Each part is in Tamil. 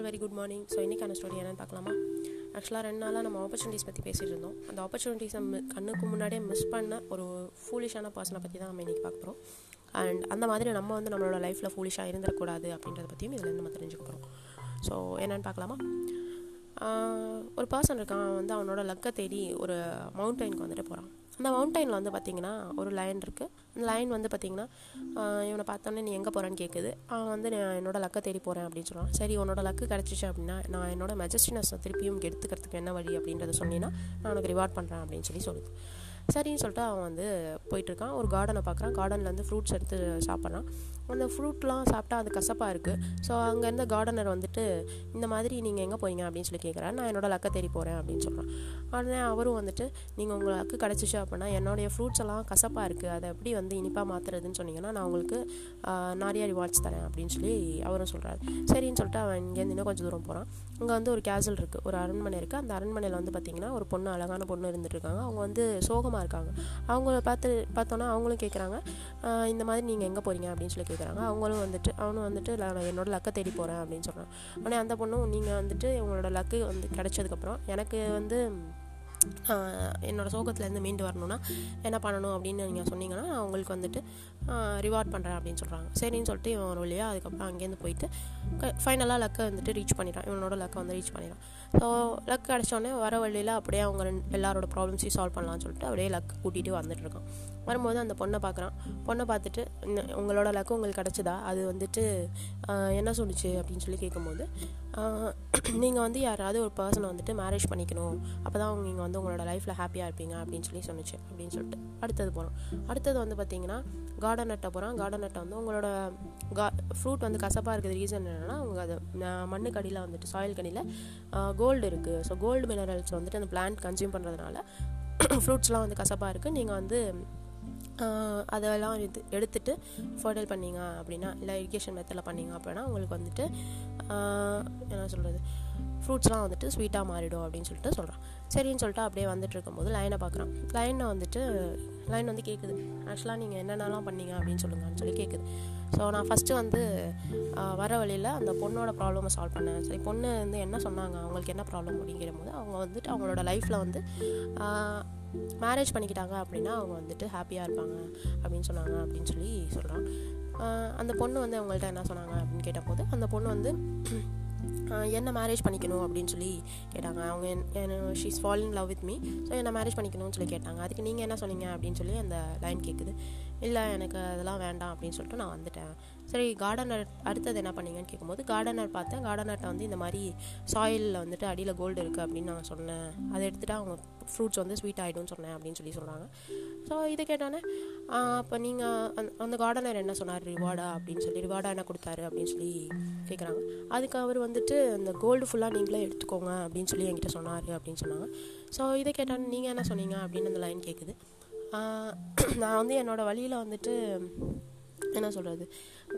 All very good morning so இன்றைக்கான ஸ்டோரி என்னென்னு பார்க்கலாமா? ஆக்சுவலாக ரெண்டு நாளாக நம்ம ஆப்பர்ச்சுனிட்டிஸ் பற்றி பேசிகிட்டு இருந்தோம். அந்த ஆப்பர்ச்சுனிட்டிஸ் நம்ம கண்ணுக்கு முன்னாடியே மிஸ் பண்ண ஒரு ஃபூலிஷான பர்சனை பற்றி தான் நம்ம இன்றைக்கி பார்க்க போகிறோம் அண்ட் அந்த மாதிரி நம்ம வந்து நம்மளோட லைஃப்பில் ஃபூலிஷாக இருந்துடக்கூடாது அப்படின்றத பற்றியும் இதில் நம்ம தெரிஞ்சுக்க போகிறோம் ஸோ என்னென்னு பார்க்கலாமா? ஒரு பர்சன் இருக்கான். வந்து அவனோட லக்கை தேடி ஒரு மவுண்டைனுக்கு வந்துட்டு போகிறான் அந்த மவுண்டைனில் வந்து பார்த்திங்கன்னா ஒரு லைன் இருக்குது அந்த லைன் வந்து பார்த்திங்கன்னா இவனை பார்த்தோன்னே நீ எங்கே போகிறேன்னு கேட்குது அவன் வந்து நான் என்னோடய லக்கை தேடி போகிறேன் அப்படின்னு சொல்லுவான். சரி உன்னோட லக்கு கிடச்சிச்சு அப்படின்னா நான் என்னோட மெஜஸ்டினஸை திருப்பியும் எடுத்துக்கிறதுக்கு என்ன வழி அப்படின்றத சொன்னீங்கன்னா நான் உனக்கு ரிவார்ட் பண்ணுறேன் அப்படின்னு சொல்லி சொல்லுது. சரின்னு சொல்லிட்டு அவன் வந்து போயிட்டுருக்கான் ஒரு கார்டனை பார்க்குறான். கார்டனில் வந்து ஃப்ரூட்ஸ் எடுத்து சாப்பிட்றான். அந்த ஃப்ரூட்லாம் சாப்பிட்டா அது கசப்பாக இருக்குது ஸோ அங்கேருந்து கார்டனர் வந்துட்டு இந்த மாதிரி நீங்கள் எங்கே போறீங்க? அப்படின்னு சொல்லி கேட்குறாரு நான் என்னோடய லக்கை தேடி போகிறேன் அப்படின்னு சொல்கிறேன் உடனே அவரும் வந்துட்டு நீங்கள் உங்கள் லக்கு கிடச்சிச்சு அப்படின்னா என்னுடைய ஃப்ரூட்ஸ் எல்லாம் கசப்பாக இருக்குது அதை எப்படி வந்து இனிப்பாக மாற்றுறதுன்னு சொன்னீங்கன்னா நான் உங்களுக்கு நிறைய ரிவார்ட்ஸ் தரேன் அப்படின்னு சொல்லி அவரும் சொல்கிறாரு சரின்னு சொல்லிட்டு அவன் இங்கேருந்து இன்னும் கொஞ்சம் தூரம் போகிறான் அங்கே வந்து ஒரு கேசல் இருக்குது ஒரு அரண்மனை இருக்குது அந்த அரண்மனையில் வந்து பார்த்திங்கன்னா ஒரு பொண்ணு அழகான பொண்ணு இருந்துட்டு இருக்காங்க. அவங்க வந்து சோகமாக இருக்காங்க. அவங்கள பார்த்து பார்த்தோன்னா அவங்களும் கேட்குறாங்க இந்த மாதிரி நீங்கள் எங்கே போகிறீங்க அப்படின்னு சொல்லி கேட்குறாங்க அவங்களும் வந்துட்டு அவனும் வந்துட்டு நான் என்னோட லக்கை தேடி போகிறேன் அப்படின்னு சொல்கிறான் ஆனால் அந்த பொண்ணும் நீங்கள் வந்துட்டு உங்களோட லக்கு வந்து கிடைச்சதுக்கப்புறம் எனக்கு வந்து என்னோடய சோகத்துலேருந்து மீண்டு வரணும்னா என்ன பண்ணணும் அப்படின்னு நீங்கள் சொன்னீங்கன்னா நான் உங்களுக்கு வந்துட்டு ரிவார்ட் பண்ணுறேன் அப்படின்னு சொல்கிறாங்க சரின்னு சொல்லிட்டு இவன் ஒரு வழியாக அதுக்கப்புறம் அங்கேருந்து போயிட்டு ஃபைனலாக லக்கை வந்துட்டு ரீச் பண்ணிட்டான். இவனோட லக்கை வந்து ரீச் பண்ணிட்டான். ஸோ லக் கிடச்சோடனே வர வழியில் அப்படியே அவங்க எல்லாரோட ப்ராப்ளம்ஸையும் சால்வ் பண்ணலாம்னு சொல்லிட்டு அப்படியே லக் கூட்டிகிட்டு வந்துட்டு இருக்கான். வரும்போது அந்த பொண்ணை பார்க்குறான். பொண்ணை பார்த்துட்டு உங்களோட லக்கு உங்களுக்கு கிடச்சதா? அது வந்துட்டு என்ன சொல்லிச்சு? அப்படின்னு சொல்லி கேட்கும்போது நீங்கள் வந்து யாராவது ஒரு பர்சனை வந்துட்டு மேரேஜ் பண்ணிக்கணும். அப்போ தான் அவங்க இங்கே வந்து உங்களோட லைஃப்பில் ஹாப்பியாக இருப்பீங்க அப்படின்னு சொல்லி சொன்னிச்சு அப்படின்னு சொல்லிட்டு. அடுத்தது போகிறோம் அடுத்தது வந்து பார்த்தீங்கன்னா கார்டன் நட்டை போகிறோம் கார்டன் நட்டை வந்து உங்களோட கா ஃப்ரூட் வந்து கசப்பாக இருக்கிறது ரீசன் என்னென்னா அவங்க அது ந- மண்ணுக்கு அடியில் வந்துட்டு சாயில் கடியில் கோல்டு இருக்குது ஸோ கோல்டு மினரல்ஸ் வந்துட்டு அந்த பிளான்ட் கன்சியூம் பண்ணுறதுனால ஃப்ரூட்ஸ்லாம் வந்து கசப்பாக இருக்குது நீங்கள் வந்து அதெல்லாம் இது எடுத்துட்டு ஃபர்டைல் பண்ணீங்க அப்படின்னா இல்லை இரிகேஷன் மெத்தடில் பண்ணீங்க அப்படின்னா உங்களுக்கு வந்துட்டு என்ன சொல்கிறது ஃப்ரூட்ஸ்லாம் வந்துட்டு ஸ்வீட்டாக மாறிடும் அப்படின்னு சொல்லிட்டு சொல்கிறான். சரின்னு சொல்லிட்டு அப்படியே வந்துட்டு இருக்கும்போது லைனை பார்க்குறான். லைனை வந்துட்டு லைன் வந்து கேட்குது. ஆக்சுவலாக நீங்கள் என்னென்னலாம் பண்ணீங்க? அப்படின்னு சொல்லுங்கன்னு சொல்லி கேட்குது. ஸோ நான் ஃபஸ்ட்டு வந்து வர வழியில் அந்த பொண்ணோட ப்ராப்ளமை சால்வ் பண்ணேன். சரி பொண்ணு வந்து என்ன சொன்னாங்க? அவங்களுக்கு என்ன ப்ராப்ளம் அப்படிங்கிற போது அவங்க வந்துட்டு அவங்களோட லைஃப்பில் வந்து மேரேஜ் பண்ணிக்கிட்டாங்க அப்படின்னா அவங்க வந்துட்டு ஹாப்பியாக இருப்பாங்க அப்படின்னு சொன்னாங்க அப்படின்னு சொல்லி சொல்கிறான். அந்த பொண்ணு வந்து அவங்கள்ட்ட என்ன சொன்னாங்க அப்படின்னு கேட்டபோது அந்த பொண்ணு வந்து என்ன மேரேஜ் பண்ணிக்கணும் அப்படின்னு சொல்லி கேட்டாங்க. அவங்க she's fall in love with me so என்ன மேரேஜ் பண்ணிக்கணும்னு சொல்லி கேட்டாங்க. அதுக்கு நீங்கள் என்ன சொன்னீங்க அப்படின்னு சொல்லி அந்த லைன் கேட்குது இல்லை எனக்கு அதெல்லாம் வேண்டாம் அப்படின்னு சொல்லிட்டு நான் வந்துட்டேன். சரி கார்டனர் அடுத்தது என்ன பண்ணீங்கன்னு கேட்கும்போது கார்டனர் பார்த்தேன். கார்டனர்கிட்ட வந்து இந்த மாதிரி சாயிலில் வந்துட்டு அடியில் கோல்டு இருக்குது அப்படின்னு நான் சொன்னேன். அதை எடுத்துகிட்டு அவங்க ஃப்ரூட்ஸ் வந்து ஸ்வீட் ஆகிடும்னு சொன்னேன் அப்படின்னு சொல்லி சொல்கிறாங்க ஸோ இதை கேட்டோன்னே அப்போ நீங்கள் அந்த அந்த கார்டனர் என்ன சொன்னார்? ரிவார்டா அப்படின்னு சொல்லி ரிவார்டாக என்ன கொடுத்தாரு? அப்படின்னு சொல்லி கேட்குறாங்க அதுக்கு அவர் வந்துட்டு அந்த கோல்டு ஃபுல்லாக நீங்களே எடுத்துக்கோங்க அப்படின்னு சொல்லி என்கிட்ட சொன்னார் அப்படின்னு சொன்னாங்க. ஸோ இதை கேட்டால் நீங்கள் என்ன சொன்னீங்க? அப்படின்னு அந்த லைன் கேட்குது நான் வந்து என்னோடய வழியில் வந்துட்டு என்ன சொல்கிறது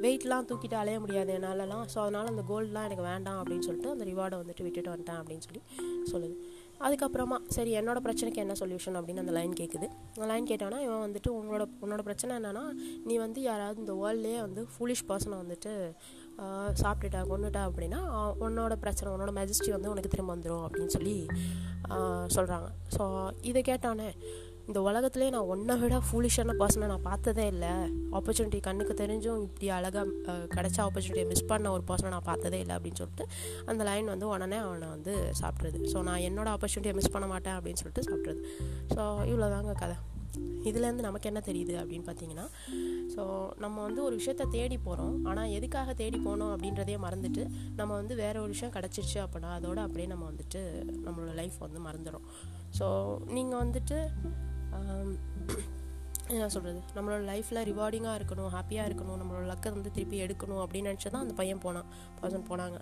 வெயிட்லாம் தூக்கிட்டு அலைய முடியாது என்னாலலாம். ஸோ அதனால் அந்த கோல்டெலாம் எனக்கு வேண்டாம் அப்படின்னு சொல்லிட்டு அந்த ரிவார்டை வந்துட்டு விட்டுட்டு வந்துட்டேன் அப்படின்னு சொல்லி சொல்லுது. அதுக்கப்புறமா சரி என்னோடய பிரச்சனைக்கு என்ன சொல்யூஷன் அப்படின்னு அந்த லைன் கேட்குது அந்த லைன் கேட்டோன்னா இவன் வந்துட்டு உங்களோட உன்னோட பிரச்சனை என்னென்னா நீ வந்து யாராவது இந்த வேர்ல்ட்லேயே வந்து ஃபூலிஷ் பர்சனை வந்துட்டு சாப்பிட்டுட்டா கொண்டுட்டா அப்படின்னா உன்னோட பிரச்சனை உன்னோட மெஜஸ்டி வந்து உனக்கு திரும்ப வந்துடும் அப்படின்னு சொல்லி சொல்கிறாங்க ஸோ இதை கேட்டோன்னே இந்த உலகத்துலேயே நான் ஒன்றை விட ஃபூலிஷான பர்சனை நான் பார்த்ததே இல்லை. ஆப்பர்ச்சுனிட்டி கண்ணுக்கு தெரிஞ்சும் இப்படி அழகாக கிடச்ச ஆப்பர்ச்சுனிட்டியை மிஸ் பண்ண ஒரு பர்சனை நான் பார்த்ததே இல்லை அப்படின்னு சொல்லிட்டு அந்த லைன் வந்து உடனே அவனை வந்து சாப்பிட்றது. ஸோ நான் என்னோட ஆப்பர்ச்சுனிட்டியை மிஸ் பண்ண மாட்டேன் அப்படின்னு சொல்லிட்டு சாப்பிட்றது. ஸோ இவ்வளோதாங்க கதை. இதுலேருந்து நமக்கு என்ன தெரியுது அப்படின்னு பார்த்தீங்கன்னா ஸோ நம்ம வந்து ஒரு விஷயத்த தேடி போகிறோம் ஆனால் எதுக்காக தேடி போனோம் அப்படின்றதே மறந்துட்டு நம்ம வந்து வேற ஒரு விஷயம் கிடச்சிருச்சு அப்படின்னா அதோட அப்படியே நம்ம வந்துட்டு நம்மளோட லைஃப் வந்து மறந்துடும் ஸோ நீங்கள் வந்துட்டு என்ன சொல்கிறது நம்மளோட லைஃப்பில் ரிவார்டிங்காக இருக்கணும் ஹாப்பியாக இருக்கணும் நம்மளோட லக்கை வந்து திருப்பி எடுக்கணும் அப்படின்னு நினச்சி தான் அந்த பையன் போனான் பர்சன் போனாங்க.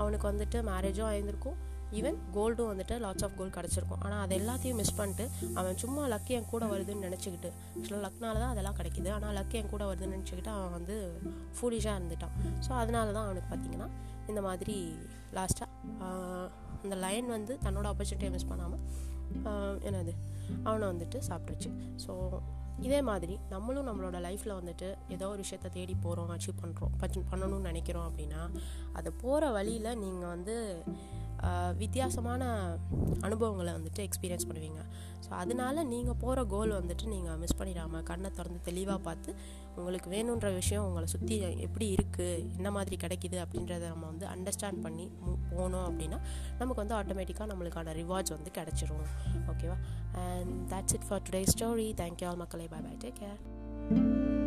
அவனுக்கு வந்துட்டு மேரேஜும் ஆயிருந்திருக்கும். ஈவன் கோல்டும் வந்துட்டு லாட்ஸ் ஆஃப் கோல்டு கிடச்சிருக்கும். ஆனால் அது எல்லாத்தையும் மிஸ் பண்ணிட்டு அவன் சும்மா லக் என் கூட வருதுன்னு நினச்சிக்கிட்டு ஆக்சுவலாக லக்னால தான் அதெல்லாம் கிடைக்குது. ஆனால் லக் என் கூட வருதுன்னு நினச்சிக்கிட்டு அவன் வந்து ஃபூலிஷாக இருந்துட்டான். ஸோ அதனால தான் அவனுக்கு பார்த்தீங்கன்னா இந்த மாதிரி லாஸ்ட்டாக அந்த லைன் வந்து தன்னோட ஆப்பர்ச்சுனிட்டியை மிஸ் பண்ணாமல் என்னது? அவனை வந்துட்டு சாப்பிட்ருச்சு ஸோ இதே மாதிரி நம்மளும் நம்மளோட லைஃப்பில் வந்துட்டு ஏதோ ஒரு விஷயத்த தேடி போகிறோம் அச்சீவ் பண்ணுறோம் பண்ணணும்னு நினைக்கிறோம் அப்படின்னா அது போகிற வழியில் நீங்கள் வந்து வித்தியாசமான அனுபவங்களை வந்துட்டு எக்ஸ்பீரியன்ஸ் பண்ணுவீங்க. ஸோ அதனால நீங்கள் போகிற கோல் வந்துட்டு நீங்கள் மிஸ் பண்ணிடாமல் கண்ணை திறந்து தெளிவாக பார்த்து உங்களுக்கு வேணுன்ற விஷயம் உங்களை சுற்றி எப்படி இருக்குது என்ன மாதிரி கிடைக்கிது அப்படின்றத நம்ம வந்து அண்டர்ஸ்டாண்ட் பண்ணி போனோம் அப்படின்னா நமக்கு வந்து ஆட்டோமேட்டிக்காக நம்மளுக்கான ரிவார்ட்ஸ் வந்து கிடச்சிரும். ஓகேவா and that's it for today story thank you all மக்களே. Bye bye take care